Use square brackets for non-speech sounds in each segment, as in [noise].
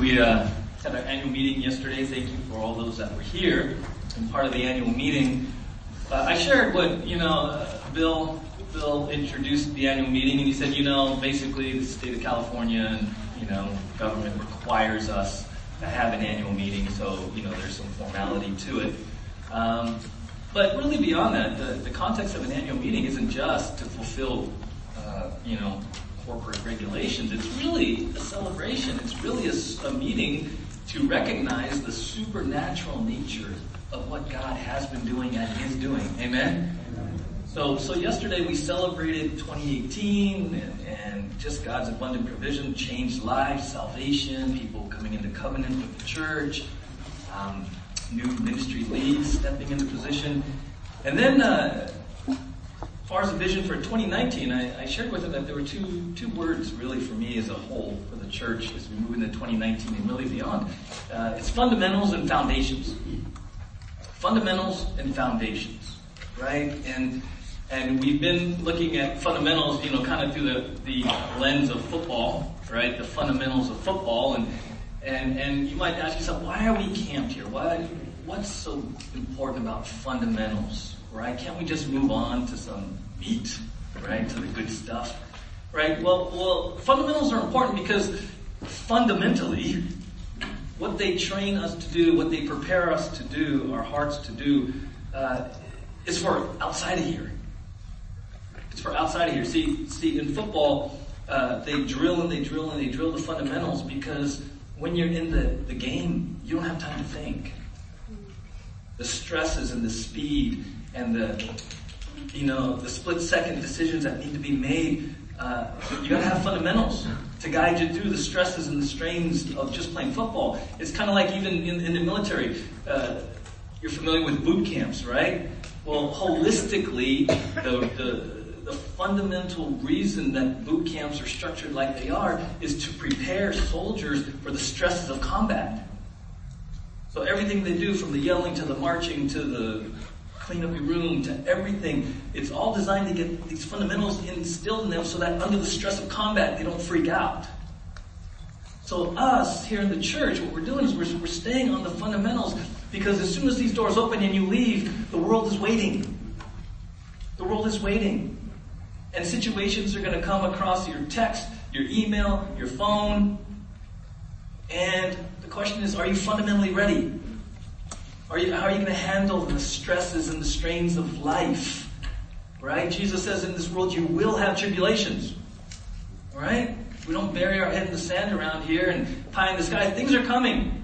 We uh, had our annual meeting yesterday. Thank you for all those that were here. And part of the annual meeting, uh, I shared what you know. Uh, Bill Bill introduced the annual meeting, and he said, you know, basically the state of California and you know government requires us to have an annual meeting, so you know there's some formality to it. Um, but really beyond that, the, the context of an annual meeting isn't just to fulfill, uh, you know, corporate regulations. It's really a celebration. It's really a, a meeting to recognize the supernatural nature of what God has been doing and is doing. Amen? So, so yesterday we celebrated 2018 and, and, just God's abundant provision, changed lives, salvation, people coming into covenant with the church, um, new ministry leads stepping into position. And then, uh, far as the vision for 2019, I, I, shared with them that there were two, two words really for me as a whole for the church as we move into 2019 and really beyond. Uh, it's fundamentals and foundations. Fundamentals and foundations, right? And and we've been looking at fundamentals, you know, kind of through the, the lens of football, right? The fundamentals of football. And, and, and you might ask yourself, why are we camped here? Why, what's so important about fundamentals, right? Can't we just move on to some meat, right? To the good stuff, right? Well, well, fundamentals are important because fundamentally, what they train us to do, what they prepare us to do, our hearts to do, uh, is for outside of here. It's for outside of here. See, see, in football, uh, they drill and they drill and they drill the fundamentals because when you're in the, the game, you don't have time to think. The stresses and the speed and the, you know, the split second decisions that need to be made, uh, you gotta have fundamentals to guide you through the stresses and the strains of just playing football. It's kind of like even in, in the military. Uh, you're familiar with boot camps, right? Well, holistically, the, the the fundamental reason that boot camps are structured like they are is to prepare soldiers for the stresses of combat. So everything they do from the yelling to the marching to the clean up your room to everything, it's all designed to get these fundamentals instilled in them so that under the stress of combat they don't freak out. So us here in the church, what we're doing is we're, we're staying on the fundamentals because as soon as these doors open and you leave, the world is waiting. The world is waiting. And situations are going to come across your text, your email, your phone. And the question is, are you fundamentally ready? Are you, how are you going to handle the stresses and the strains of life? Right? Jesus says in this world you will have tribulations. Right? We don't bury our head in the sand around here and pie in the sky. Things are coming.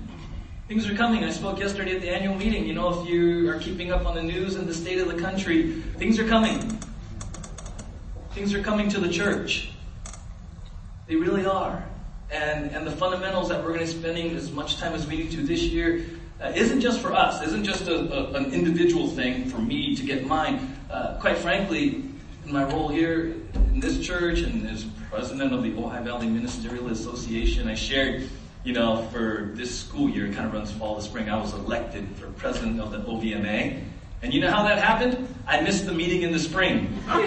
Things are coming. I spoke yesterday at the annual meeting. You know, if you are keeping up on the news and the state of the country, things are coming. Things are coming to the church. They really are. And, and the fundamentals that we're going to be spending as much time as we need to this year uh, isn't just for us, isn't just a, a, an individual thing for me to get mine. Uh, quite frankly, in my role here in this church and as president of the Ojai Valley Ministerial Association, I shared, you know, for this school year, it kind of runs fall to spring, I was elected for president of the OVMA. And you know how that happened? I missed the meeting in the spring. [laughs] and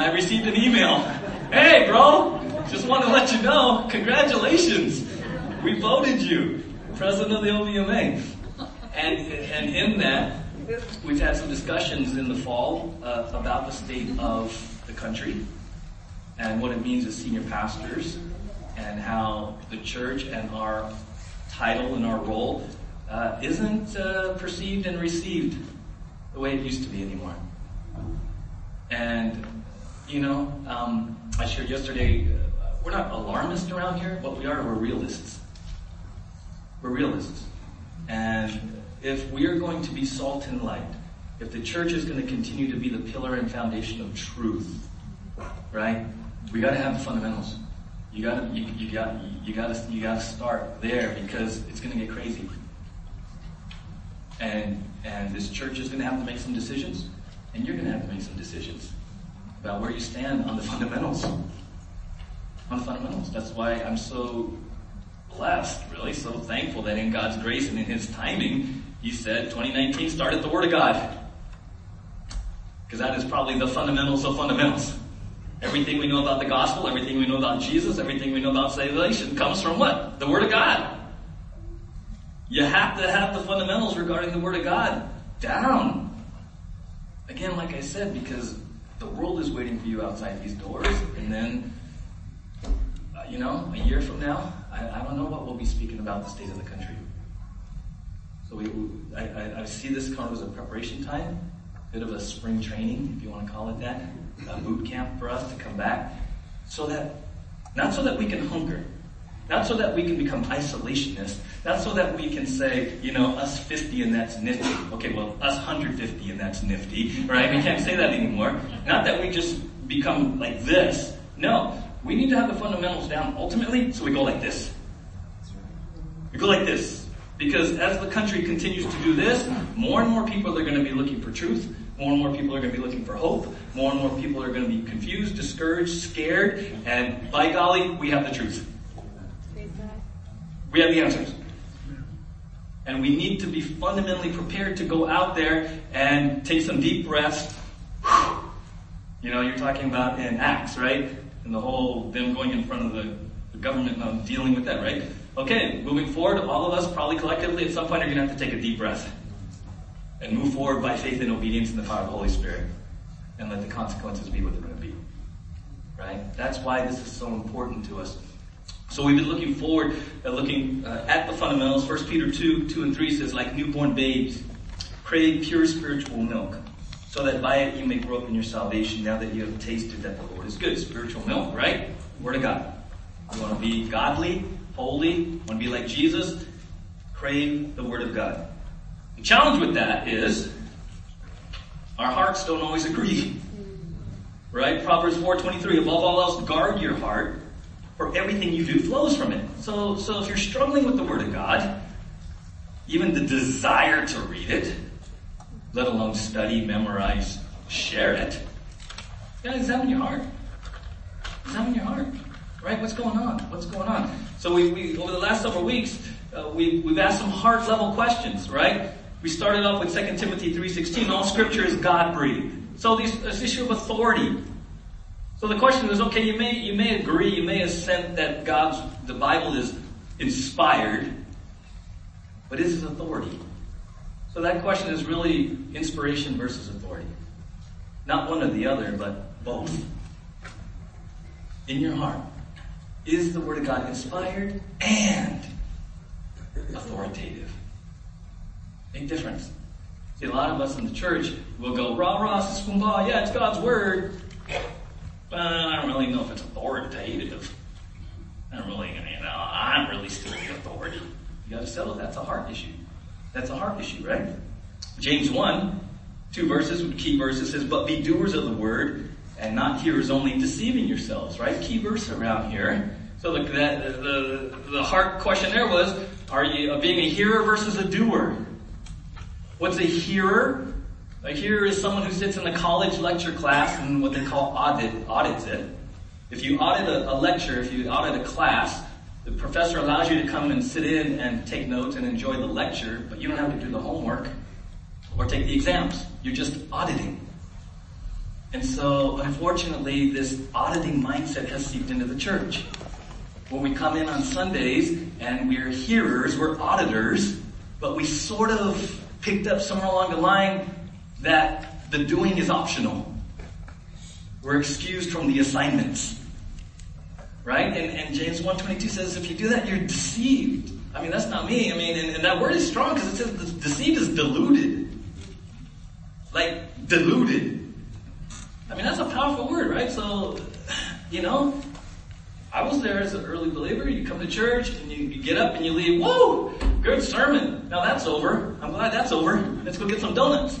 I received an email. Hey, bro, just want to let you know, congratulations. We voted you president of the OVMA. And, and in that, we've had some discussions in the fall uh, about the state of the country and what it means as senior pastors and how the church and our title and our role uh, isn't uh, perceived and received the way it used to be anymore. And, you know, um, I shared yesterday, uh, we're not alarmists around here. but we are, we're realists. We're realists. And if we are going to be salt and light, if the church is going to continue to be the pillar and foundation of truth, right? We got to have the fundamentals. You got to you, you got you got to you got to start there because it's going to get crazy. And, and this church is going to have to make some decisions, and you're going to have to make some decisions about where you stand on the fundamentals. On the fundamentals. That's why I'm so blessed, really, so thankful that in God's grace and in His timing, He said 2019 started the Word of God. Because that is probably the fundamentals of fundamentals. Everything we know about the gospel, everything we know about Jesus, everything we know about salvation comes from what? The Word of God. You have to have the fundamentals regarding the Word of God down. Again, like I said, because the world is waiting for you outside these doors, and then, uh, you know, a year from now, I, I, don't know what we'll be speaking about the state of the country. So we, I, I, see this kind of as a preparation time, a bit of a spring training, if you want to call it that, a boot camp for us to come back, so that, not so that we can hunger, not so that we can become isolationists, not so that we can say, you know, us 50 and that's nifty. Okay, well, us 150 and that's nifty, right? We can't say that anymore. Not that we just become like this. No, we need to have the fundamentals down ultimately, so we go like this. We go like this. Because as the country continues to do this, more and more people are going to be looking for truth. More and more people are going to be looking for hope. More and more people are going to be confused, discouraged, scared, and by golly, we have the truth. We have the answers. And we need to be fundamentally prepared to go out there and take some deep breaths. You know, you're talking about in Acts, right? And the whole, them going in front of the, the government and dealing with that, right? Okay, moving forward, all of us probably collectively at some point are going to have to take a deep breath and move forward by faith and obedience in the power of the Holy Spirit and let the consequences be what they're going to be. Right? That's why this is so important to us. So we've been looking forward, uh, looking uh, at the fundamentals. 1 Peter 2, 2 and 3 says, like newborn babes, crave pure spiritual milk, so that by it you may grow up in your salvation now that you have tasted that the Lord is good. Spiritual milk, right? Word of God. You want to be godly, holy, want to be like Jesus, crave the Word of God. The challenge with that is, our hearts don't always agree. Right? Proverbs 4.23, above all else, guard your heart, for everything you do flows from it. So, so if you're struggling with the Word of God, even the desire to read it, let alone study, memorize, share it, you gotta examine your heart. Examine your heart. Right? What's going on? What's going on? So we, we over the last several weeks, uh, we, we've asked some heart level questions, right? We started off with 2 Timothy 3.16, all scripture is God breathed. So this, this issue of authority, so the question is, okay, you may, you may agree, you may assent that God's, the Bible is inspired, but is it authority? So that question is really inspiration versus authority. Not one or the other, but both. In your heart, is the Word of God inspired and authoritative? Big difference. See, a lot of us in the church will go, rah, rah, yeah, it's God's Word, but I don't really know if it's authoritative. I don't really, you know, I'm really still the authority. You gotta settle That's a heart issue. That's a heart issue, right? James 1, two verses, key verses says, but be doers of the word and not hearers only, deceiving yourselves, right? Key verse around here. So the, the, the, the heart question there was, are you uh, being a hearer versus a doer? What's a hearer? A hearer is someone who sits in a college lecture class and what they call audit, audits it. If you audit a, a lecture, if you audit a class, the professor allows you to come and sit in and take notes and enjoy the lecture, but you don't have to do the homework or take the exams. You're just auditing. And so, unfortunately, this auditing mindset has seeped into the church. When we come in on Sundays and we're hearers, we're auditors, but we sort of picked up somewhere along the line that the doing is optional. We're excused from the assignments. Right? And, and James 1.22 says if you do that, you're deceived. I mean, that's not me. I mean, and, and that word is strong because it says deceived is deluded. Like, deluded. I mean, that's a powerful word, right? So, you know, I was there as an early believer. You come to church and you, you, get up and you leave. Whoa, good sermon. Now that's over. I'm glad that's over. Let's go get some donuts.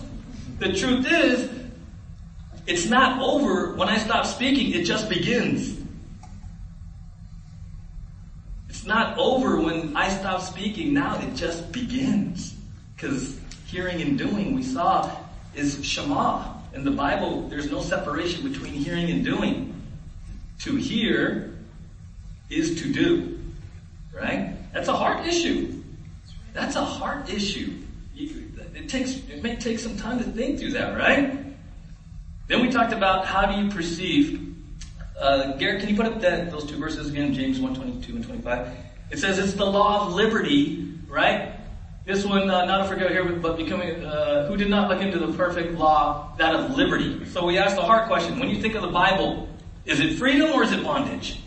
The truth is, it's not over when I stop speaking. It just begins. It's not over when I stop speaking. Now it just begins. Because hearing and doing, we saw, is Shema. In the Bible, there's no separation between hearing and doing. To hear is to do. Right? That's a heart issue. That's a heart issue. It takes, it may take some time to think through that, right? Then we talked about how do you perceive Uh, Garrett, can you put up that those two verses again, James 1, 22 and 25? It says it's the law of liberty, right? This one, uh, not to forget here, but becoming, uh, who did not look into the perfect law, that of liberty. So we ask the hard question. When you think of the Bible, is it freedom or is it bondage?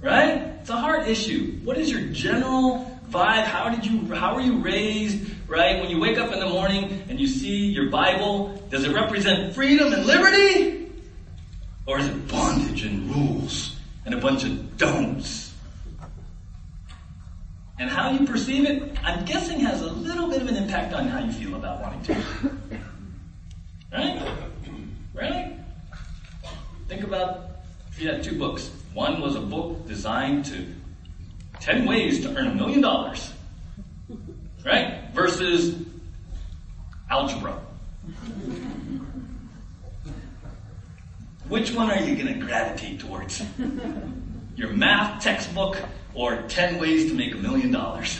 Right? It's a hard issue. What is your general vibe? How did you, how were you raised? Right? When you wake up in the morning and you see your Bible, does it represent freedom and liberty? Or is it bondage and rules and a bunch of don'ts? And how you perceive it, I'm guessing has a little bit of an impact on how you feel about wanting to. Right? Right? Think about if you had two books. One was a book designed to 10 ways to earn a million dollars. Right? Versus algebra. Which one are you going to gravitate towards? [laughs] Your math textbook or 10 ways to make a million dollars?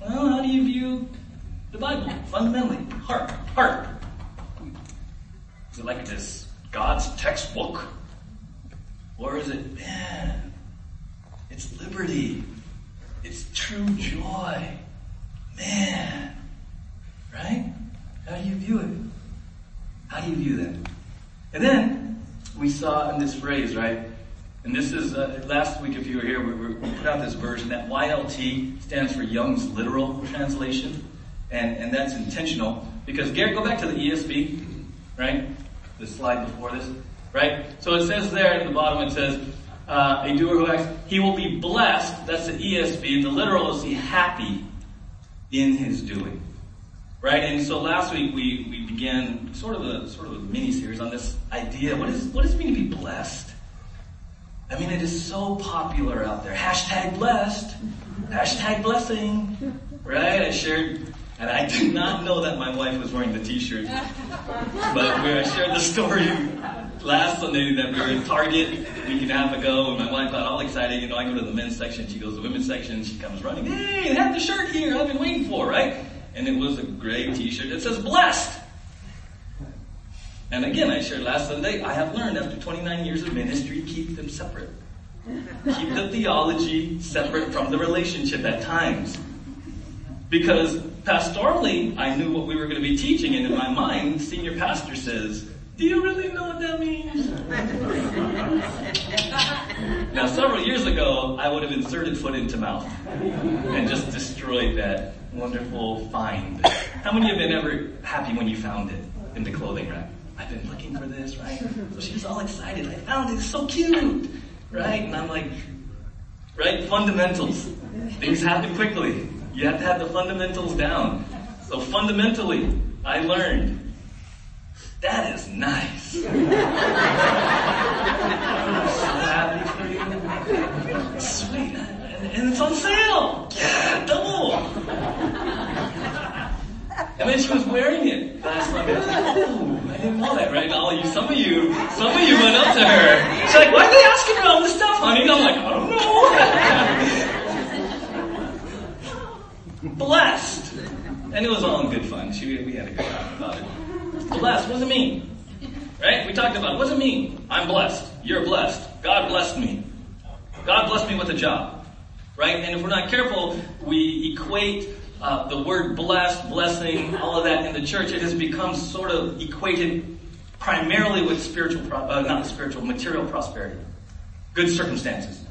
Well, how do you view the Bible fundamentally? Heart, heart. Is it like this God's textbook? Or is it, man, it's liberty. It's true joy. Man. Right? How do you view it? How do you view that? And then we saw in this phrase, right? And this is, uh, last week if you were here, we, we, put out this version that YLT stands for Young's Literal Translation. And, and that's intentional because Garrett, go back to the ESV, right? The slide before this, right? So it says there at the bottom, it says, uh, a doer who acts, he will be blessed. That's the ESV. The literal is he happy in his doing. Right? And so last week we, we began sort of a sort of a mini series on this idea. What is what does it mean to be blessed? I mean it is so popular out there. Hashtag blessed. Hashtag blessing. Right? I shared and I did not know that my wife was wearing the t-shirt. But when I shared the story last Sunday that we were in Target a week and a half ago, and my wife got all excited. You know, I go to the men's section, she goes to the women's section, she comes running, hey, they have the shirt here I've been waiting for, right? And it was a gray t-shirt that says blessed. And again, I shared last Sunday, I have learned after 29 years of ministry, keep them separate. Keep the theology separate from the relationship at times. Because pastorally, I knew what we were going to be teaching, and in my mind, senior pastor says, do you really know what that means? now, several years ago, I would have inserted foot into mouth and just destroyed that wonderful find. How many have been ever happy when you found it in the clothing rack? I've been looking for this, right? So she was all excited. I found it. It's so cute, right? And I'm like, right? Fundamentals. Things happen quickly. You have to have the fundamentals down. So fundamentally, I learned that is nice. so happy for you. Sweet. And, it's on sale. Yeah, double. And then she was wearing it last night. I was like, oh, I didn't know that, right? All you, some of you, some of you went up to her. She's like, why are they asking me all this stuff, honey? And I'm like, I don't know. [laughs] Blessed. And it was all in good fun. She, we had a good time about it. Blessed, what does it mean? Right? We talked about, it. what does it mean? I'm blessed. You're blessed. God blessed me. God blessed me with a job. Right? And if we're not careful, we equate uh, the word blessed, blessing, all of that in the church. It has become sort of equated primarily with spiritual, pro- uh, not spiritual, material prosperity. Good circumstances.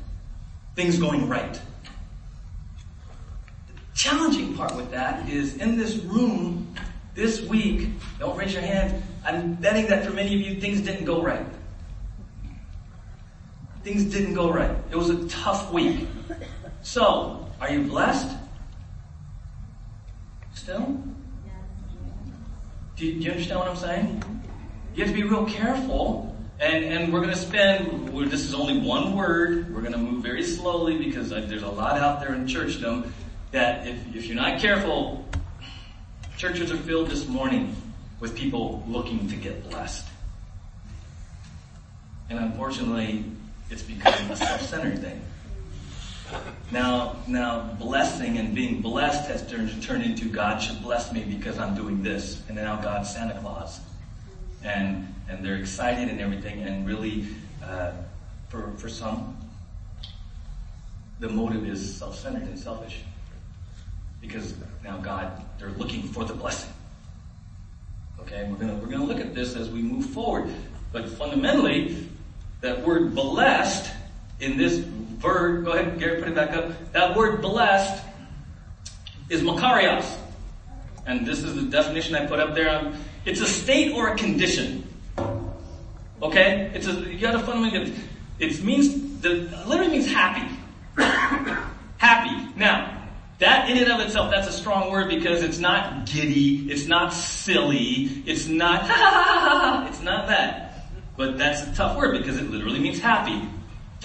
Things going right. The challenging part with that is in this room, this week, don't raise your hand, I'm betting that for many of you, things didn't go right. Things didn't go right. It was a tough week. So, are you blessed? Still? Do you, do you understand what I'm saying? You have to be real careful and, and we're going to spend, this is only one word. We're going to move very slowly because there's a lot out there in churchdom that if, if you're not careful, Churches are filled this morning with people looking to get blessed. And unfortunately, it's become a self-centered thing. Now, now blessing and being blessed has turned, turned into God should bless me because I'm doing this. And now God's Santa Claus. and and they're excited and everything, and really, uh, for for some, the motive is self-centered and selfish, because now God, they're looking for the blessing. Okay, we're gonna we're gonna look at this as we move forward, but fundamentally, that word blessed in this verb, go ahead, Gary, put it back up. That word blessed is makarios. And this is the definition I put up there. Um, it's a state or a condition. Okay? It's a, you gotta fundamentally get it. means, the, literally means happy. [coughs] happy. Now, that in and of itself, that's a strong word because it's not giddy, it's not silly, it's not [laughs] it's not that. But that's a tough word because it literally means happy.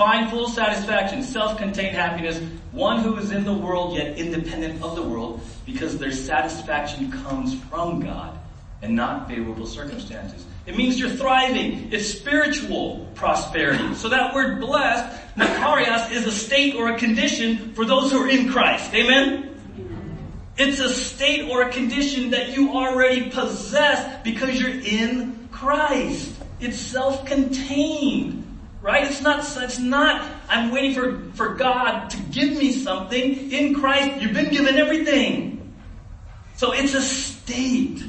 Find full satisfaction, self-contained happiness, one who is in the world yet independent of the world because their satisfaction comes from God and not favorable circumstances. It means you're thriving. It's spiritual prosperity. So that word blessed, makarios, is a state or a condition for those who are in Christ. Amen? It's a state or a condition that you already possess because you're in Christ. It's self-contained. Right? It's not, it's not, I'm waiting for, for God to give me something. In Christ, you've been given everything. So it's a state.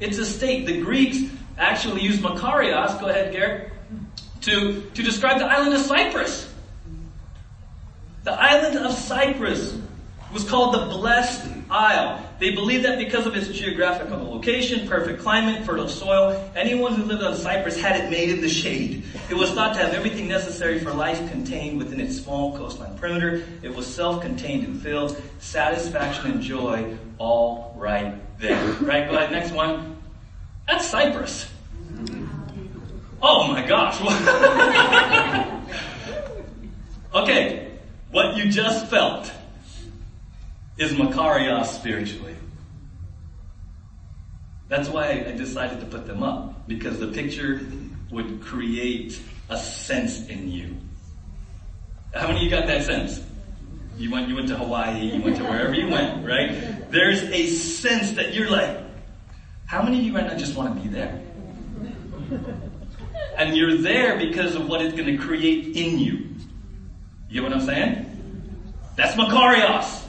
It's a state. The Greeks actually used Makarios, go ahead, Garrett, to, to describe the island of Cyprus. The island of Cyprus was called the Blessed Isle. They believed that because of its geographical location, perfect climate, fertile soil, anyone who lived on Cyprus had it made in the shade. It was thought to have everything necessary for life contained within its small coastline perimeter. It was self-contained and filled, satisfaction and joy all right there. Right, go ahead, next one. That's Cyprus. Oh my gosh. [laughs] okay, what you just felt is Makarios spiritually. That's why I decided to put them up, because the picture would create a sense in you. How many of you got that sense? You went, you went to Hawaii, you went to wherever you went, right? There's a sense that you're like, how many of you right now just want to be there? And you're there because of what it's going to create in you. You get what I'm saying? That's Makarios.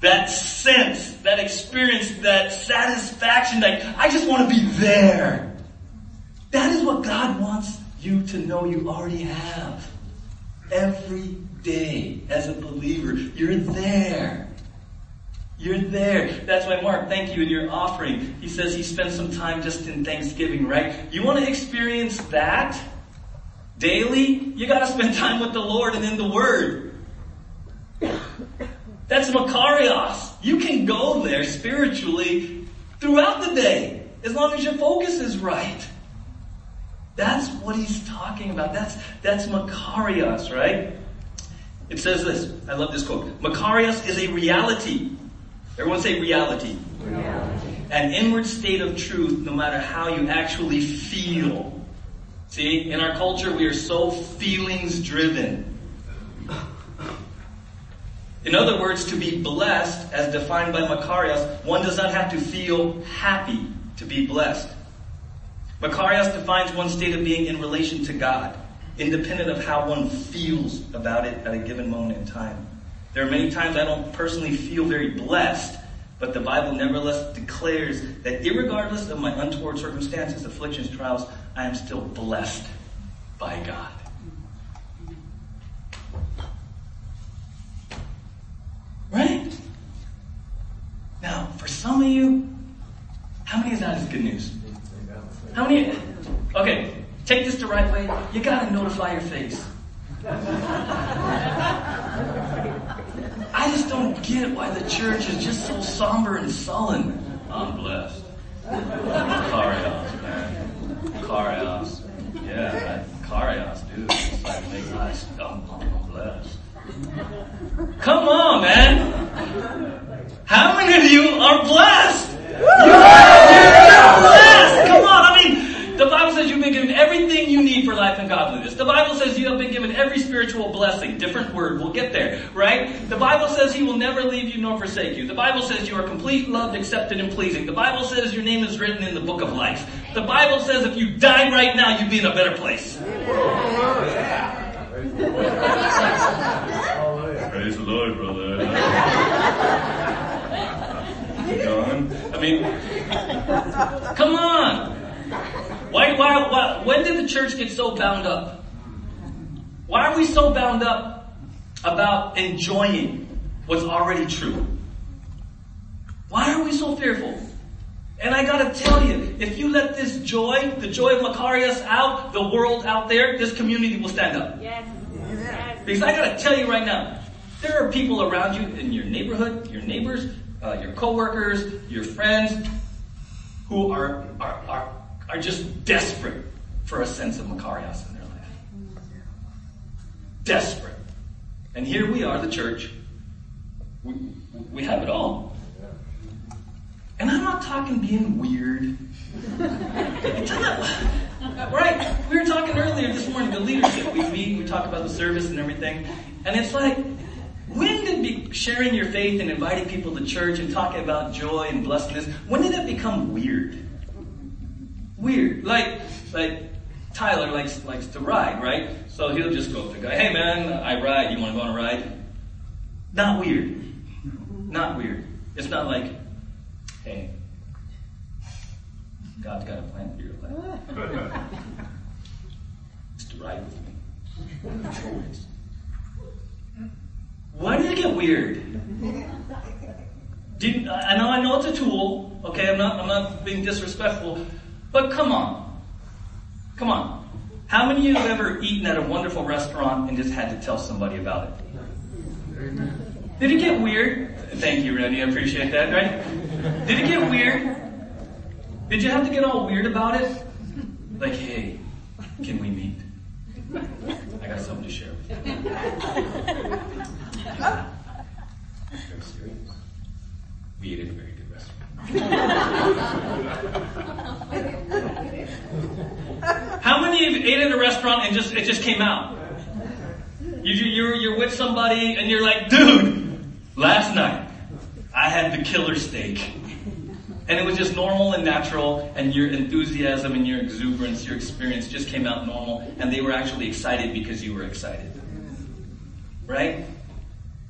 That sense, that experience, that satisfaction, that I just want to be there. That is what God wants you to know you already have. Every day as a believer, you're there. You're there. That's why Mark, thank you in your offering. He says he spent some time just in Thanksgiving, right? You want to experience that daily? You gotta spend time with the Lord and in the Word. That's Makarios. You can go there spiritually throughout the day as long as your focus is right. That's what he's talking about. That's, that's Makarios, right? It says this. I love this quote. Makarios is a reality. Everyone say reality. reality. An inward state of truth no matter how you actually feel. See, in our culture we are so feelings driven. In other words, to be blessed, as defined by Makarios, one does not have to feel happy to be blessed. Makarios defines one's state of being in relation to God, independent of how one feels about it at a given moment in time. There are many times I don't personally feel very blessed, but the Bible nevertheless declares that regardless of my untoward circumstances, afflictions, trials, I am still blessed by God. Right? Now, for some of you, how many of that is good news? How many? Okay, take this the right way. You gotta notify your face. I just don't get why the church is just so somber and sullen. I'm blessed. Karios, man. Karios. Yeah, Karios, dude. It's like I'm blessed. Come on, man. How many of you are blessed? You are blessed. Come on. I mean, the Bible says you've been given everything you need for life and godliness. The Bible says you have been given every spiritual blessing. different word. We'll get there, right? The Bible says he will never leave you nor forsake you. The Bible says you are complete, loved, accepted, and pleasing. The Bible says your name is written in the book of life. The Bible says if you died right now, you'd be in a better place. Praise the Lord, brother. [laughs] I mean, come on. Why, why, why, when did the church get so bound up? Why are we so bound up about enjoying what's already true? Why are we so fearful? And I gotta tell you, if you let this joy, the joy of Makarios out, the world out there, this community will stand up. Yes. yes. Because I gotta tell you right now, there are people around you in your neighborhood, your neighbors, uh, your coworkers, your friends, who are, are, are, are just desperate for a sense of Makarios in their life. Desperate. And here we are, the church. We, we have it all. And I'm not talking being weird. right? We were talking earlier this morning, the leadership. We meet, we talk about the service and everything. And it's like, when did be sharing your faith and inviting people to church and talking about joy and blessedness, when did that become weird? Weird. Like, like Tyler likes likes to ride, right? So he'll just go up to the guy, hey man, I ride, you wanna go on a ride? Not weird. Not weird. It's not like, hey, God's got a plan for your life. [laughs] Just to ride with me. Why did it get weird? Did, I know I know it's a tool, okay, I'm not I'm not being disrespectful, but come on. Come on. How many of you have ever eaten at a wonderful restaurant and just had to tell somebody about it? Did it get weird? Thank you, Randy. I appreciate that, right? Did it get weird? Did you have to get all weird about it? Like, hey, can we meet? I got something to share with you. Serious. We ate at a very good restaurant. How many of you ate at a restaurant and just it just came out? You, you're, you're with somebody and you're like, dude, last night I had the killer steak. And it was just normal and natural, and your enthusiasm and your exuberance, your experience just came out normal, and they were actually excited because you were excited. Right?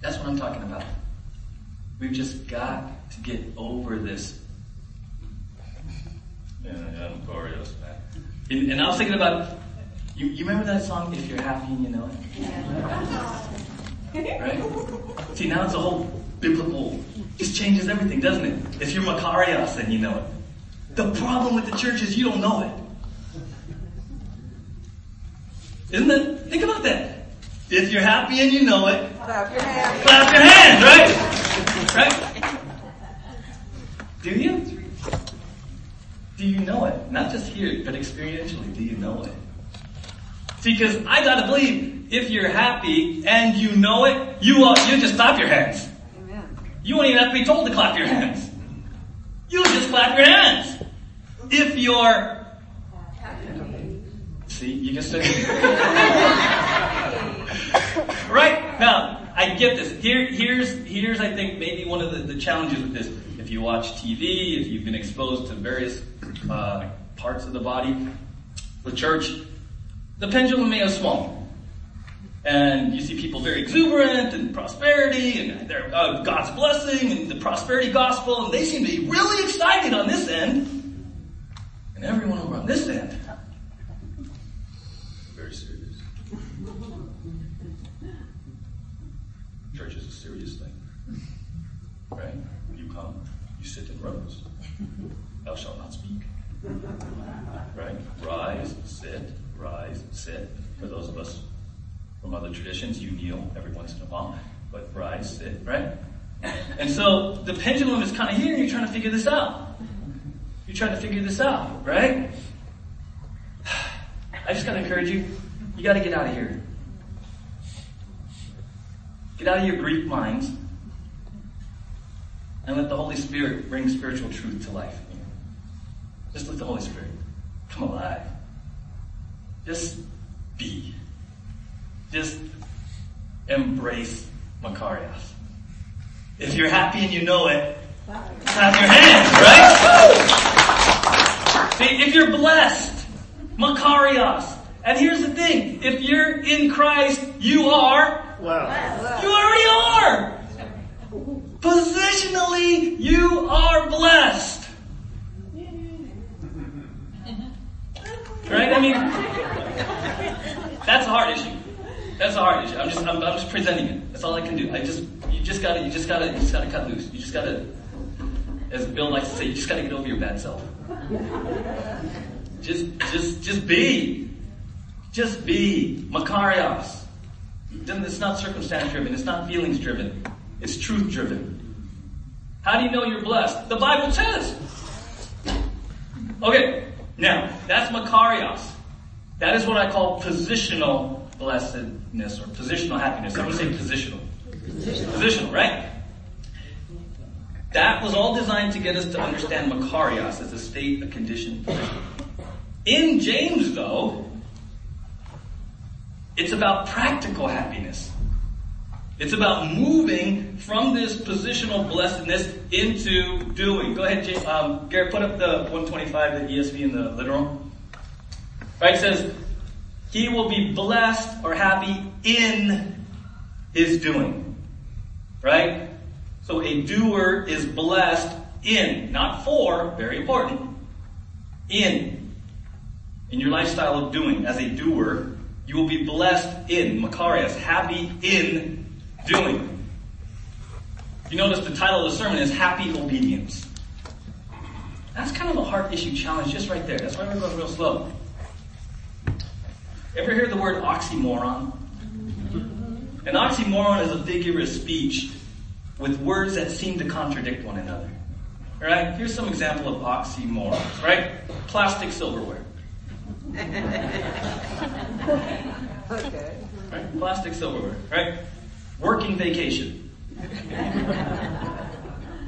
That's what I'm talking about. We've just got to get over this. Yeah, I'm glorious, man. And, and I was thinking about, you, you remember that song, If You're Happy and You Know It? Right? See, now it's a whole biblical, just changes everything, doesn't it? If you're Makarios, then you know it. The problem with the church is you don't know it. Isn't it? Think about that. If you're happy and you know it, clap your hands. Clap your hands, right? Right? Do you? Do you know it? Not just here, but experientially. Do you know it? See, because I gotta believe if you're happy and you know it, you uh, you just clap your hands. You won't even have to be told to clap your hands. You'll just clap your hands. If you're See, you just said [laughs] Right? Now, I get this. Here, here's, here's, I think, maybe one of the, the challenges with this. If you watch TV, if you've been exposed to various uh, parts of the body, the church, the pendulum may have swung. And you see people very exuberant and prosperity and uh, God's blessing and the prosperity gospel, and they seem to be really excited on this end. And everyone over on this end Very serious. Church is a serious thing, right? You come, you sit in rows. Thou shalt not speak. Right? Rise, sit, rise, sit. For those of us from other traditions, you kneel every once in a while, but rise, sit, right? And so the pendulum is kind of here and you're trying to figure this out. You're trying to figure this out, right? I just gotta encourage you, you gotta get out of here. Get out of your Greek minds and let the Holy Spirit bring spiritual truth to life. Just let the Holy Spirit come alive. Just be. Just embrace Makarios. If you're happy and you know it, clap your hands, right? See, if you're blessed, Makarios. And here's the thing, if you're in Christ, you are, Wow. you already are. Positionally, you are blessed. [laughs] Right? I mean, that's a hard issue. That's hard issue. I'm just, I'm, I'm just presenting it. That's all I can do. I just, you just gotta, you just gotta, you just gotta cut loose. You just gotta, as Bill likes to say, you just gotta get over your bad self. Just, just, just be. Just be. Makarios. Then It's not circumstance driven. It's not feelings driven. It's truth driven. How do you know you're blessed? The Bible says. Okay, now that's Makarios. That is what I call positional blessedness or positional happiness. I'm going to say positional. Positional, right? That was all designed to get us to understand Makarios as a state, a condition, position. In James, though, it's about practical happiness. It's about moving from this positional blessedness into doing. Go ahead, Jay, um, Garrett, put up the 125, the ESV and the literal. Right, it says, he will be blessed or happy in his doing. Right? So a doer is blessed in, not for, very important, in. In your lifestyle of doing, as a doer, you will be blessed in, Makarios, happy in doing. You notice the title of the sermon is Happy Obedience. That's kind of a heart issue challenge just right there. That's why we're going real slow. Ever hear the word oxymoron? An oxymoron is a figure of speech with words that seem to contradict one another. All right? Here's some example of oxymorons, right? Plastic silverware. Okay. Right? Plastic silverware, right? Working vacation.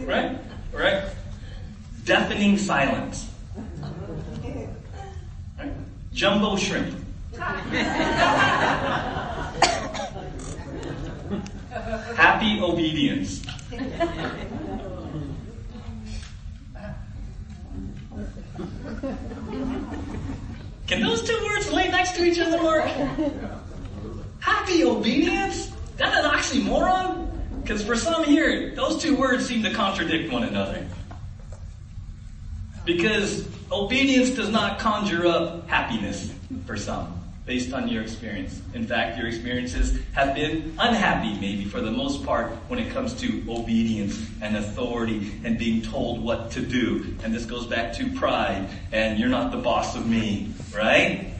right? Right? Deafening silence. Right? Jumbo shrimp. Happy obedience. Can those two words lay next to each other, Mark? Happy obedience? That an oxymoron? Because for some here, those two words seem to contradict one another. Because obedience does not conjure up happiness for some, based on your experience. In fact, your experiences have been unhappy, maybe for the most part, when it comes to obedience and authority and being told what to do. And this goes back to pride and you're not the boss of me, right?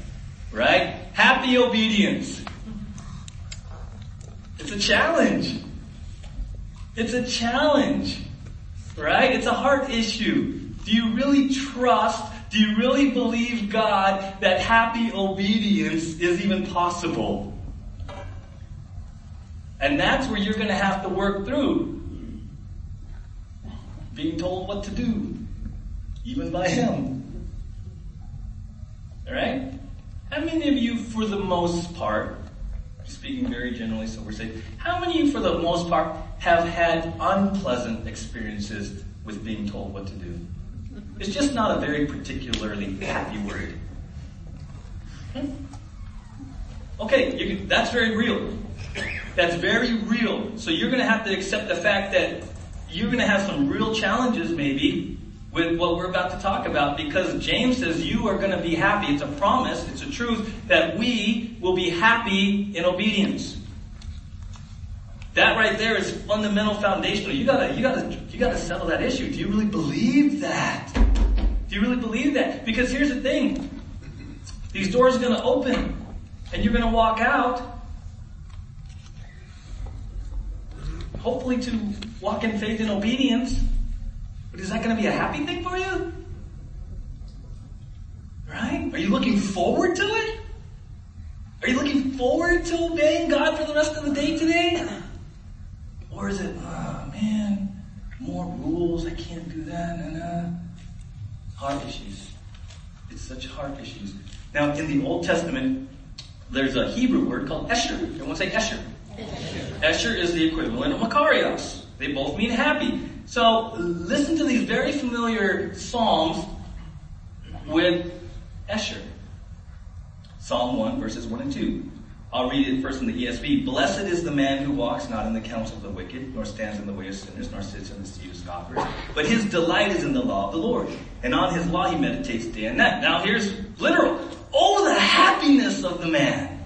Right? Happy obedience. It's a challenge. It's a challenge, right? It's a heart issue. Do you really trust, do you really believe God that happy obedience is even possible? And that's where you're going to have to work through. Being told what to do, even by Him. Alright? How many of you, for the most part, speaking very generally, so we're safe, how many of you, for the most part, have had unpleasant experiences with being told what to do? It's just not a very particularly happy word. Okay, you can, that's very real. That's very real. So you're going to have to accept the fact that you're going to have some real challenges, maybe, with what we're about to talk about because James says you are going to be happy. It's a promise, it's a truth that we will be happy in obedience. That right there is fundamental foundational. You gotta, you gotta, you gotta settle that issue. Do you really believe that? Do you really believe that? Because here's the thing. These doors are gonna open and you're gonna walk out hopefully to walk in faith and obedience. But is that to be a happy thing for you? Right? Are you looking forward to it? Are you looking forward to obeying God for the rest of the day today? Or is it, oh man, more rules, I can't do that, and uh, heart issues. It's such heart issues. Now, in the Old Testament, there's a Hebrew word called Esher. Everyone say Esher. [laughs] Esher is the equivalent of Makarios. They both mean happy. So listen to these very familiar psalms with Esher. Psalm 1 verses 1 and 2. I'll read it first in the ESV. Blessed is the man who walks not in the counsel of the wicked, nor stands in the way of sinners, nor sits in the seat of scoffers. But his delight is in the law of the Lord, and on his law he meditates day and night. Now here's literal. Oh, the happiness of the man.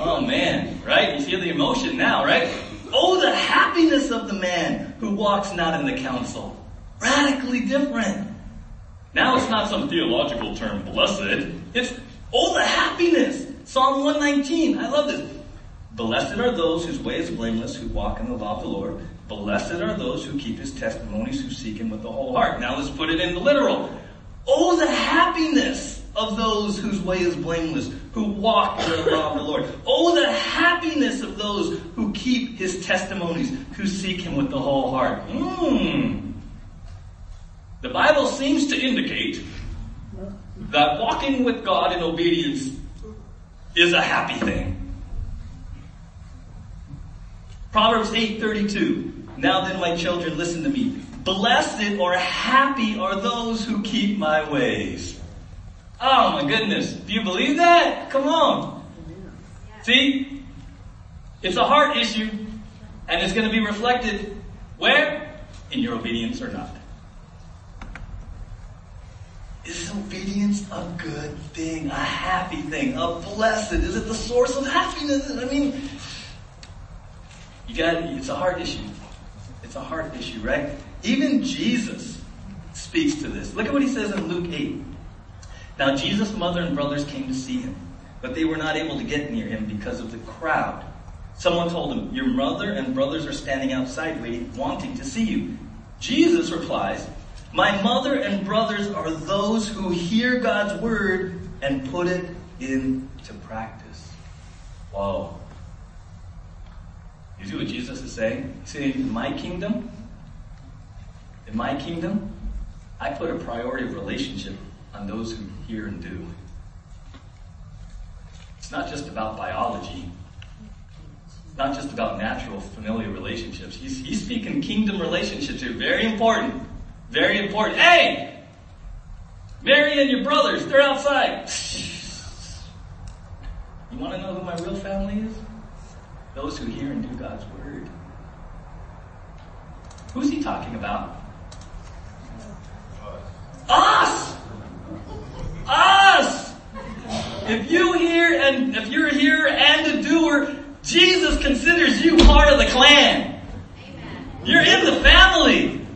Oh man, right? You feel the emotion now, right? Oh, the happiness of the man who walks not in the counsel. Radically different. Now it's not some theological term, blessed. It's, oh, the happiness. Psalm 119. I love this. Blessed are those whose way is blameless, who walk in the law of the Lord. Blessed are those who keep his testimonies, who seek him with the whole heart. Now let's put it in the literal. Oh, the happiness of those whose way is blameless, who walk in the law of the Lord. Oh, the happiness of those who keep his testimonies, who seek him with the whole heart. Hmm. The Bible seems to indicate that walking with God in obedience is a happy thing. Proverbs 8:32. Now then, my children, listen to me. Blessed or happy are those who keep my ways. Oh my goodness. Do you believe that? Come on. See? It's a heart issue, and it's going to be reflected where? In your obedience or not. Is obedience a good thing, a happy thing, a blessed? Is it the source of happiness? I mean, you got it's a heart issue. It's a heart issue, right? Even Jesus speaks to this. Look at what he says in Luke 8. Now Jesus' mother and brothers came to see him, but they were not able to get near him because of the crowd. Someone told him, Your mother and brothers are standing outside waiting, wanting to see you. Jesus replies, My mother and brothers are those who hear God's word and put it into practice. Whoa. You see what Jesus is saying? He's saying, in my kingdom, in my kingdom, I put a priority of relationship on those who hear and do. It's not just about biology. Not just about natural familial relationships. He's, he's speaking kingdom relationships here. Very important. Very important. Hey! Mary and your brothers, they're outside. You want to know who my real family is? Those who hear and do God's word. Who's he talking about? Us! Us! If you hear and if you're here and a doer, Jesus considers you part of the clan. You're in the family.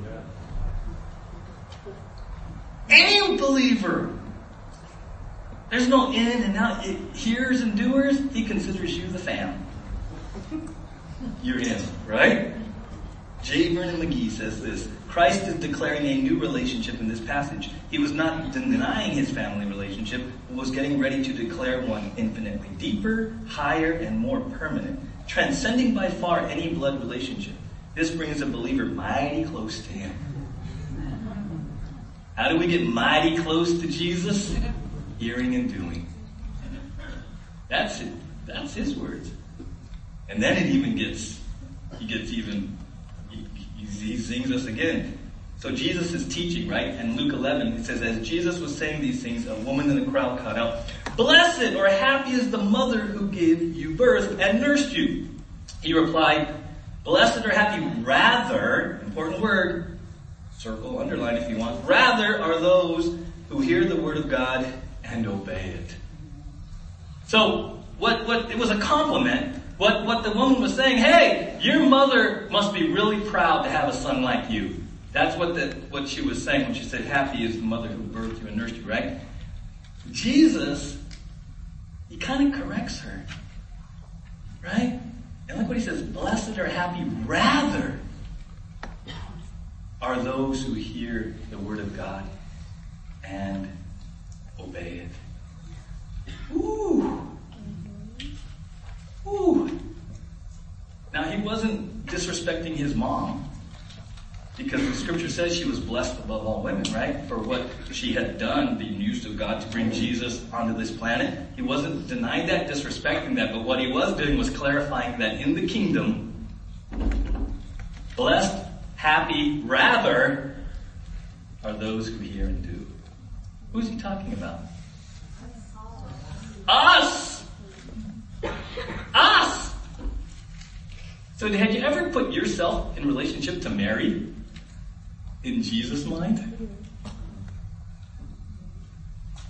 Any believer. There's no in and out. It hears and doers, he considers you the fam. You're in, right? J. Vernon McGee says this Christ is declaring a new relationship in this passage. He was not denying his family relationship, but was getting ready to declare one infinitely deeper, higher, and more permanent, transcending by far any blood relationship. This brings a believer mighty close to him. How do we get mighty close to Jesus? Hearing and doing. That's it. That's his words. And then it even gets, he gets even, he, he us again. So Jesus is teaching, right? And Luke 11, it says, as Jesus was saying these things, a woman in the crowd caught out, Blessed or happy is the mother who gave you birth and nursed you. He replied, Blessed or happy, rather, important word, circle, underline if you want, rather are those who hear the word of God and obey it. So, what, what, it was a compliment. What, what the woman was saying, hey, your mother must be really proud to have a son like you. That's what the, what she was saying when she said, happy is the mother who birthed you and nursed you, right? Jesus, he kind of corrects her. Right? And look what he says, blessed or happy rather are those who hear the word of God and obey it. Ooh. Ooh. Now he wasn't disrespecting his mom. Because the scripture says she was blessed above all women, right? For what she had done, being used of God to bring Jesus onto this planet. He wasn't denying that, disrespecting that, but what he was doing was clarifying that in the kingdom, blessed, happy, rather, are those who hear and do. Who's he talking about? Us! Us! So had you ever put yourself in relationship to Mary in Jesus' mind?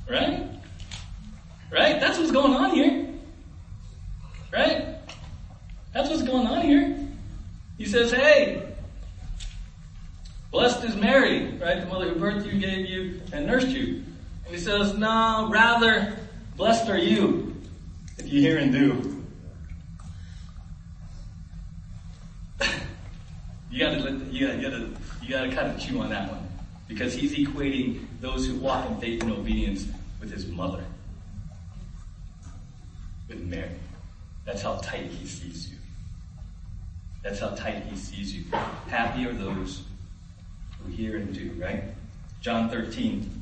Right? Right? That's what's going on here. Right? That's what's going on here. He says, hey, blessed is Mary, right? The mother who birthed you, gave you, and nursed you. And he says, no, rather, blessed are you if you hear and do. you gotta, you gotta, you gotta, you gotta kind of chew on that one. Because he's equating those who walk in faith and obedience with his mother. With Mary. That's how tight he sees you. That's how tight he sees you. Happy are those who hear and do, right? John 13,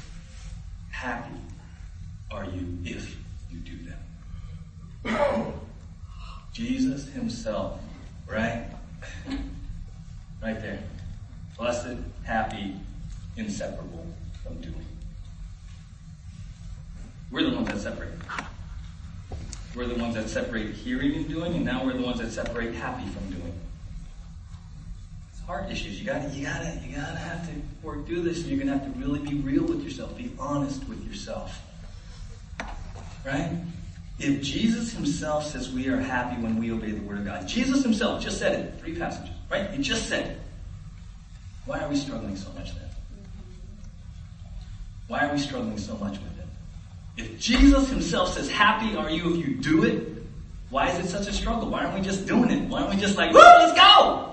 happy are you if you do them. Jesus himself, right? Right there. Blessed, happy, inseparable from doing. We're the ones that separate. We're the ones that separate hearing and doing, and now we're the ones that separate happy from doing. Heart issues. You gotta, you gotta, you gotta have to work through this. And you're gonna have to really be real with yourself. Be honest with yourself. Right? If Jesus himself says we are happy when we obey the word of God, Jesus himself just said it, three passages, right? He just said it. Why are we struggling so much then? Why are we struggling so much with it? If Jesus himself says, happy are you if you do it, why is it such a struggle? Why aren't we just doing it? Why aren't we just like, woo, let's go!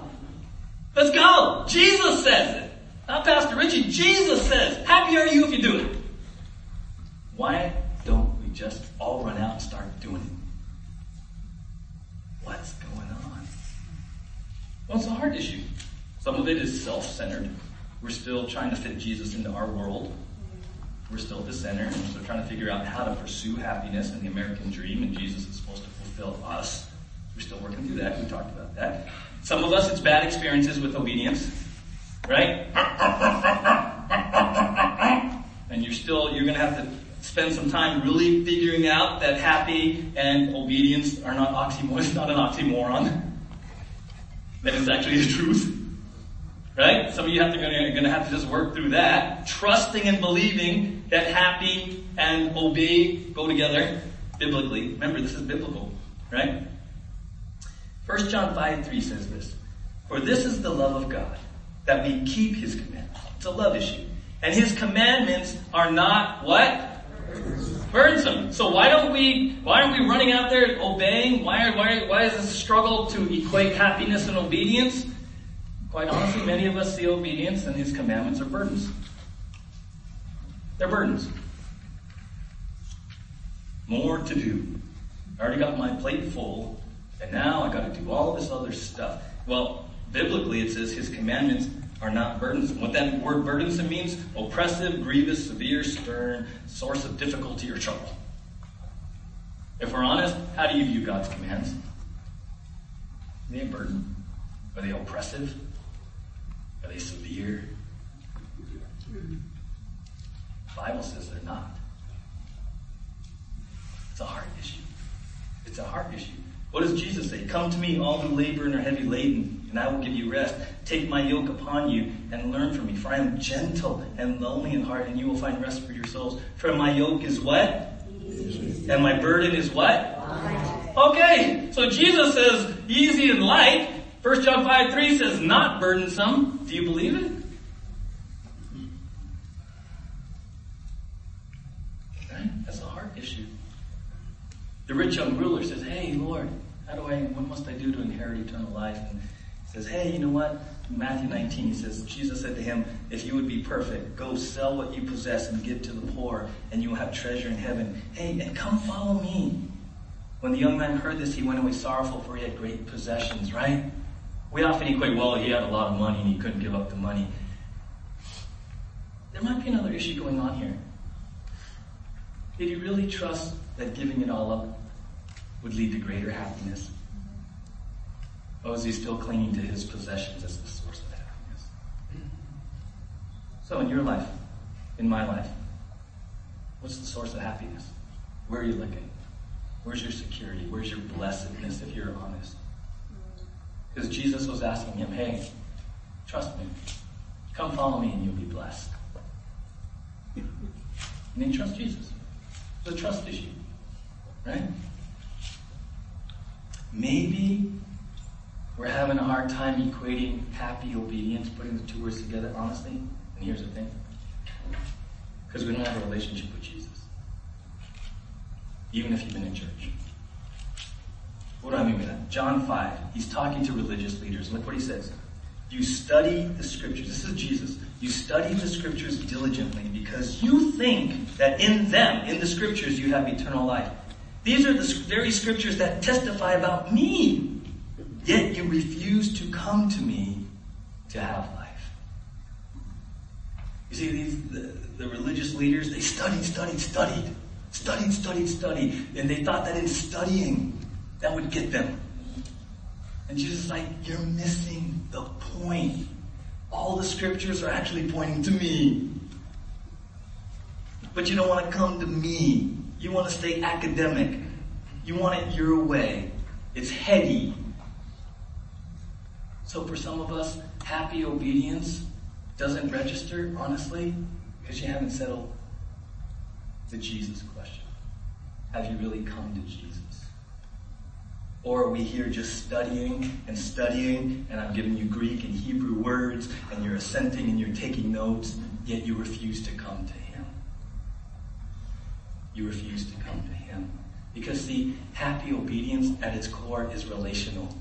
Let's go! Jesus says it. Not Pastor Richie, Jesus says, happy are you if you do it. Why don't we just all run out and start doing it? What's going on? Well, it's a hard issue. Some of it is self-centered. We're still trying to fit Jesus into our world. We're still at the center, and we're still trying to figure out how to pursue happiness and the American dream, and Jesus is supposed to fulfill us. We're still working through that. We talked about that. Some of us, it's bad experiences with obedience, right? And you're still, you're gonna have to spend some time really figuring out that happy and obedience are not oxymoron, [laughs] it's not an oxymoron. That is actually the truth. Right? Some of you have to gonna, gonna have to just work through that. Trusting and believing that happy and obey go together biblically. Remember, this is biblical, right? 1 John 5, 3 says this. For this is the love of God, that we keep his commandments. It's a love issue. And his commandments are not what? Burdensome. So why don't we, why aren't we running out there obeying? Why, why, why is this struggle to equate happiness and obedience? Quite honestly, many of us see obedience and his commandments are burdens. They're burdens. More to do. I already got my plate full, and now I gotta do all this other stuff. Well, biblically it says his commandments are not burdensome. What that word burdensome means, oppressive, grievous, severe, stern, source of difficulty or trouble. If we're honest, how do you view God's commands? Are they a burden? Are they oppressive? Are they severe? The Bible says they're not. It's a heart issue. It's a heart issue. What does Jesus say? Come to me, all who labor and are heavy laden, and I will give you rest. Take my yoke upon you and learn from me, for I am gentle and lowly in heart, and you will find rest for your souls. For my yoke is what? Easy. And my burden is what? Light. Okay, so Jesus says easy and light. 1 John 5 3 says not burdensome. Do you believe it? The rich young ruler says, Hey, Lord, how do I, what must I do to inherit eternal life? And he says, Hey, you know what? Matthew 19, he says, Jesus said to him, If you would be perfect, go sell what you possess and give to the poor, and you will have treasure in heaven. Hey, and come follow me. When the young man heard this, he went away sorrowful, for he had great possessions, right? We often equate, well, he had a lot of money and he couldn't give up the money. There might be another issue going on here. Did he really trust that giving it all up would lead to greater happiness? Or is he still clinging to his possessions as the source of happiness? So in your life, in my life, what's the source of happiness? Where are you looking? Where's your security? Where's your blessedness if you're honest? Because Jesus was asking him, hey, trust me. Come follow me and you'll be blessed. And then trust Jesus. It's a trust issue. Right? Maybe we're having a hard time equating happy obedience, putting the two words together honestly. And here's the thing. Because we don't have a relationship with Jesus. Even if you've been in church. What do I mean by that? John 5, he's talking to religious leaders. Look what he says. You study the scriptures. This is Jesus. You study the scriptures diligently because you think that in them, in the scriptures, you have eternal life. These are the very scriptures that testify about me. Yet you refuse to come to me to have life. You see, these, the, the religious leaders, they studied, studied, studied, studied, studied, studied, and they thought that in studying, that would get them. And Jesus is like, you're missing the point. All the scriptures are actually pointing to me. But you don't want to come to me. You want to stay academic. You want it your way. It's heady. So for some of us, happy obedience doesn't register, honestly, because you haven't settled the Jesus question. Have you really come to Jesus? Or are we here just studying and studying, and I'm giving you Greek and Hebrew words, and you're assenting and you're taking notes, yet you refuse to come to? You refuse to come to Him. Because see, happy obedience at its core is relational.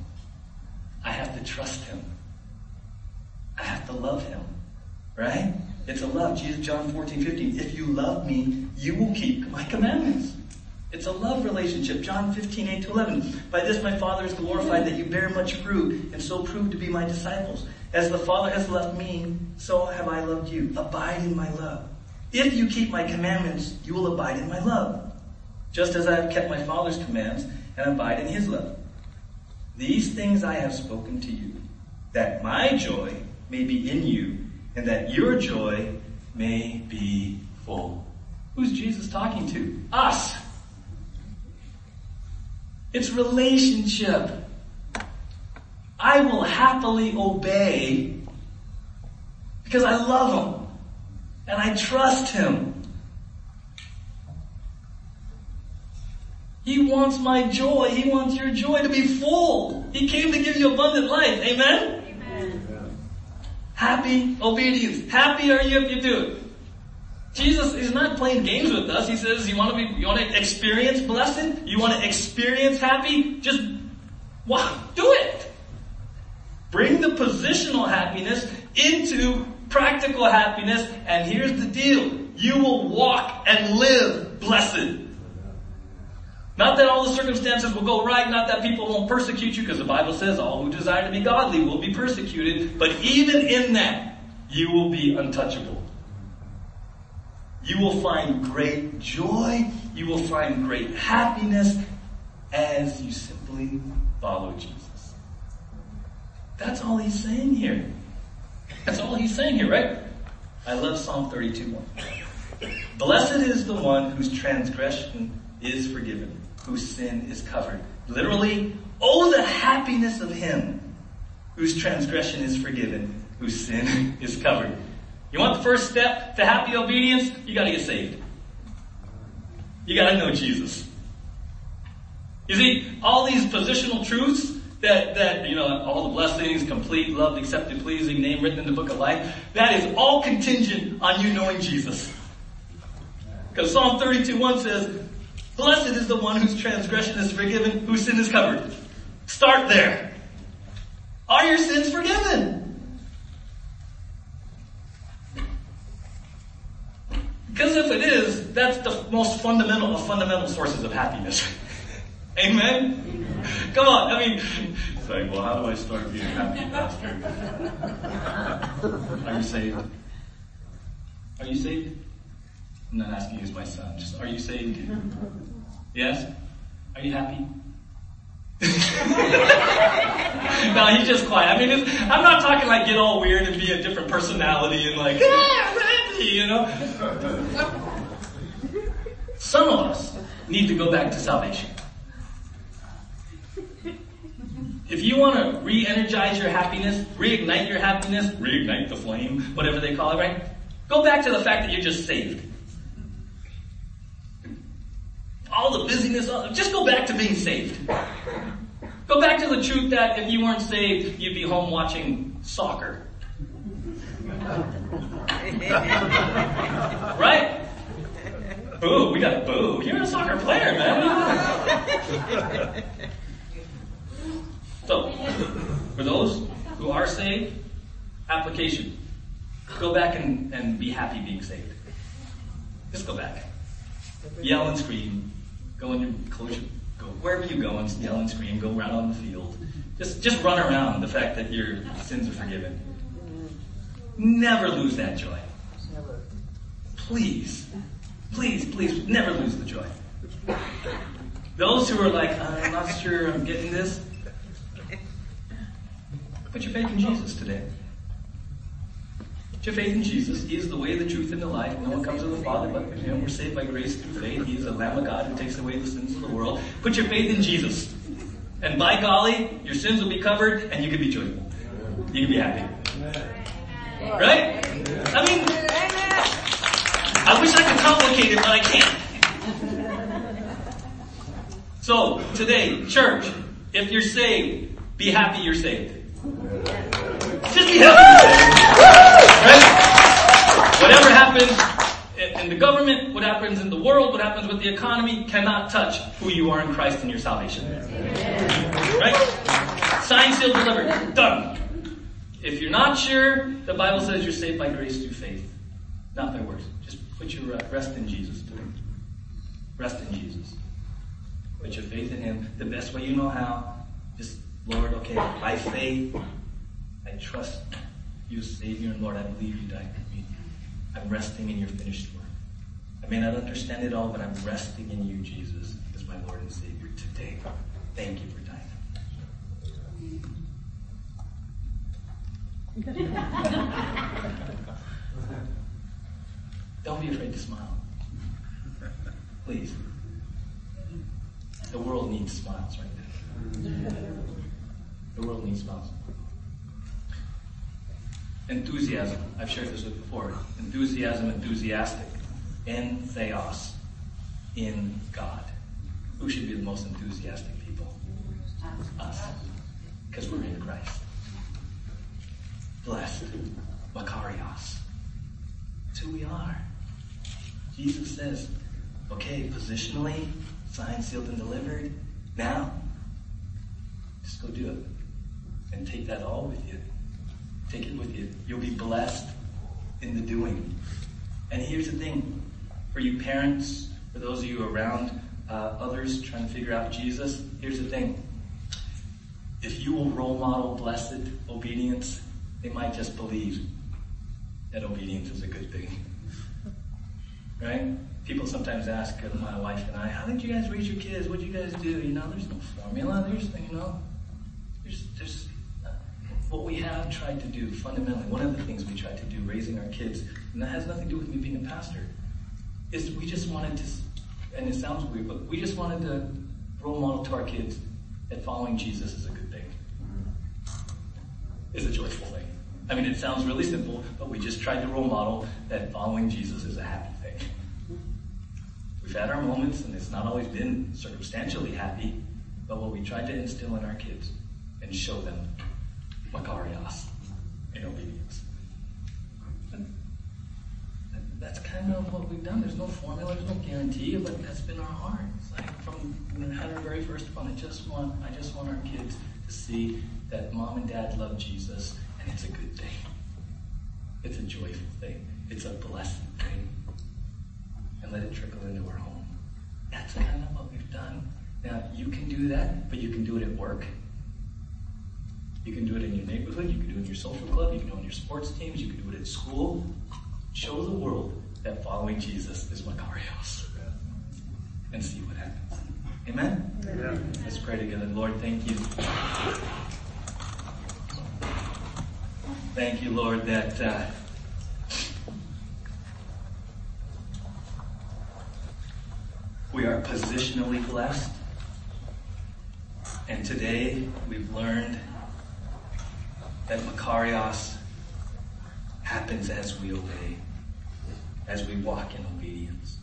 I have to trust Him. I have to love Him. Right? It's a love. Jesus, John 14, 15. If you love me, you will keep my commandments. It's a love relationship. John 15, 8 to 11. By this my Father is glorified that you bear much fruit and so prove to be my disciples. As the Father has loved me, so have I loved you. Abide in my love. If you keep my commandments, you will abide in my love. Just as I have kept my Father's commands and abide in his love. These things I have spoken to you, that my joy may be in you and that your joy may be full. Who's Jesus talking to? Us. It's relationship. I will happily obey because I love him and I trust him. He wants my joy. He wants your joy to be full. He came to give you abundant life. Amen? Amen. Happy obedience. Happy are you if you do it. Jesus is not playing games with us. He says, you want to be, you want to experience blessed? You want to experience happy? Just, wow, do it. Bring the positional happiness into practical happiness, and here's the deal. You will walk and live blessed. Not that all the circumstances will go right, not that people won't persecute you, because the Bible says all who desire to be godly will be persecuted, but even in that, you will be untouchable. You will find great joy. You will find great happiness as you simply follow Jesus. That's all he's saying here. That's all he's saying here, right? I love Psalm 32 1. Blessed is the one whose transgression is forgiven, whose sin is covered. Literally, oh the happiness of him whose transgression is forgiven, whose sin [laughs] is covered. You want the first step to happy obedience? You gotta get saved. You gotta know Jesus. You see, all these positional truths that, that, you know, all the blessings, complete, loved, accepted, pleasing, name written in the book of life, that is all contingent on you knowing Jesus. Because Psalm 32 1 says, Blessed is the one whose transgression is forgiven, whose sin is covered. Start there. Are your sins forgiven? Because if it is, that's the most fundamental of fundamental sources of happiness. [laughs] Amen? Come on, I mean, it's like, well, how do I start being happy, Pastor? Are you saved? Are you saved? I'm not asking you as my son, just are you saved? Yes? Are you happy? [laughs] no, he's just quiet. I mean, I'm not talking like get all weird and be a different personality and like, ah, happy, you know? Some of us need to go back to salvation. If you want to re-energize your happiness, reignite your happiness, reignite the flame, whatever they call it, right? Go back to the fact that you're just saved. All the busyness, just go back to being saved. Go back to the truth that if you weren't saved, you'd be home watching soccer. [laughs] right? Boo, we got boo. You're a soccer player, man. [laughs] So, for those who are saved, application. Go back and, and be happy being saved. Just go back. Yell and scream. Go in your close go wherever you go and yell and scream. Go around on the field. Just just run around the fact that your sins are forgiven. Never lose that joy. Please, please, please, never lose the joy. Those who are like, I'm not sure I'm getting this, Put your faith in Jesus today. Put your faith in Jesus. He is the way, the truth, and the life. No one comes to the Father but through Him. We're saved by grace through faith. He is the Lamb of God who takes away the sins of the world. Put your faith in Jesus. And by golly, your sins will be covered and you can be joyful. You can be happy. Right? I mean, I wish I could complicate it, but I can't. So, today, church, if you're saved, be happy you're saved. Right? Whatever happens in the government, what happens in the world, what happens with the economy cannot touch who you are in Christ and your salvation. Right? Signed, sealed, delivered. Done. If you're not sure, the Bible says you're saved by grace through faith, not by works. Just put your uh, rest in Jesus. Rest in Jesus. Put your faith in Him the best way you know how. Just, Lord, okay, by faith, I trust you, Savior and Lord. I believe you died for me. I'm resting in your finished work. I may not understand it all, but I'm resting in you, Jesus, as my Lord and Savior today. Thank you for dying. [laughs] Don't be afraid to smile. Please. The world needs smiles right now. The world needs smiles. Enthusiasm. I've shared this with before. Enthusiasm, enthusiastic. En theos. In God. Who should be the most enthusiastic people? Us. Because we're in Christ. Blessed. Makarios. That's who we are. Jesus says, okay, positionally, signed, sealed, and delivered. Now, just go do it. And take that all with you. Take it with you. You'll be blessed in the doing. And here's the thing for you parents, for those of you around uh, others trying to figure out Jesus, here's the thing. If you will role model blessed obedience, they might just believe that obedience is a good thing. [laughs] Right? People sometimes ask my wife and I, how did you guys raise your kids? What did you guys do? You know, there's no formula. There's, you know, there's, there's what we have tried to do fundamentally, one of the things we tried to do raising our kids, and that has nothing to do with me being a pastor, is we just wanted to, and it sounds weird, but we just wanted to role model to our kids that following Jesus is a good thing. Is a joyful thing. I mean, it sounds really simple, but we just tried to role model that following Jesus is a happy thing. We've had our moments, and it's not always been circumstantially happy, but what we tried to instill in our kids and show them Makarios in obedience. that's kind of what we've done. There's no formula, there's no guarantee, but that's been our heart. It's like from our very first one, I just want, I just want our kids to see that mom and dad love Jesus, and it's a good thing. It's a joyful thing. It's a blessed thing. And let it trickle into our home. That's kind of what we've done. Now, you can do that, but you can do it at work. You can do it in your neighborhood. You can do it in your social club. You can do it in your sports teams. You can do it at school. Show the world that following Jesus is Makarios. And see what happens. Amen? Amen. Let's pray together. Lord, thank you. Thank you, Lord, that uh, we are positionally blessed. And today we've learned that Makarios happens as we obey, as we walk in obedience.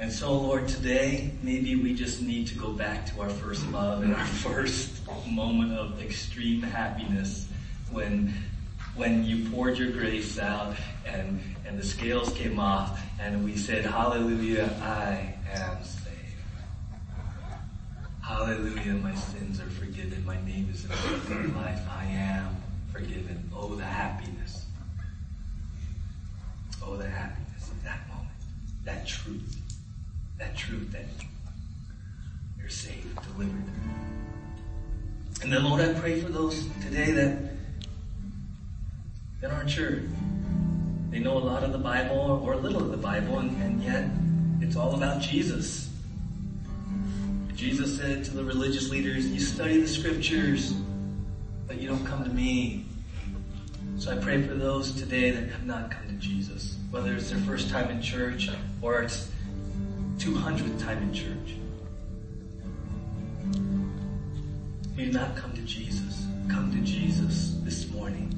And so, Lord, today maybe we just need to go back to our first love and our [laughs] first moment of extreme happiness when when you poured your grace out and, and the scales came off and we said, Hallelujah, I am. Hallelujah, my sins are forgiven. My name is in the life. I am forgiven. Oh, the happiness. Oh, the happiness of that moment. That truth. That truth that you're saved, delivered. And then, Lord, I pray for those today that that aren't sure. They know a lot of the Bible or a little of the Bible, and, and yet it's all about Jesus. Jesus said to the religious leaders, You study the scriptures, but you don't come to me. So I pray for those today that have not come to Jesus, whether it's their first time in church or it's 200th time in church. May you not come to Jesus. Come to Jesus this morning.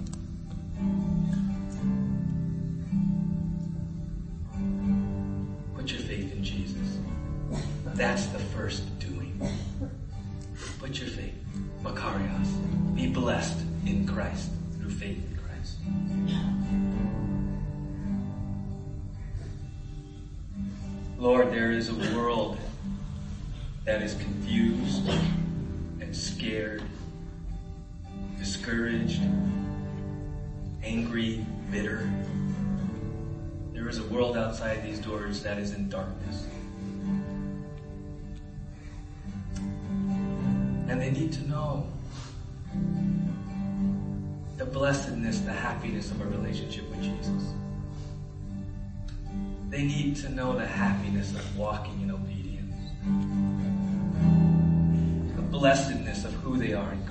That is in darkness. And they need to know the blessedness, the happiness of a relationship with Jesus. They need to know the happiness of walking in obedience. The blessedness of who they are in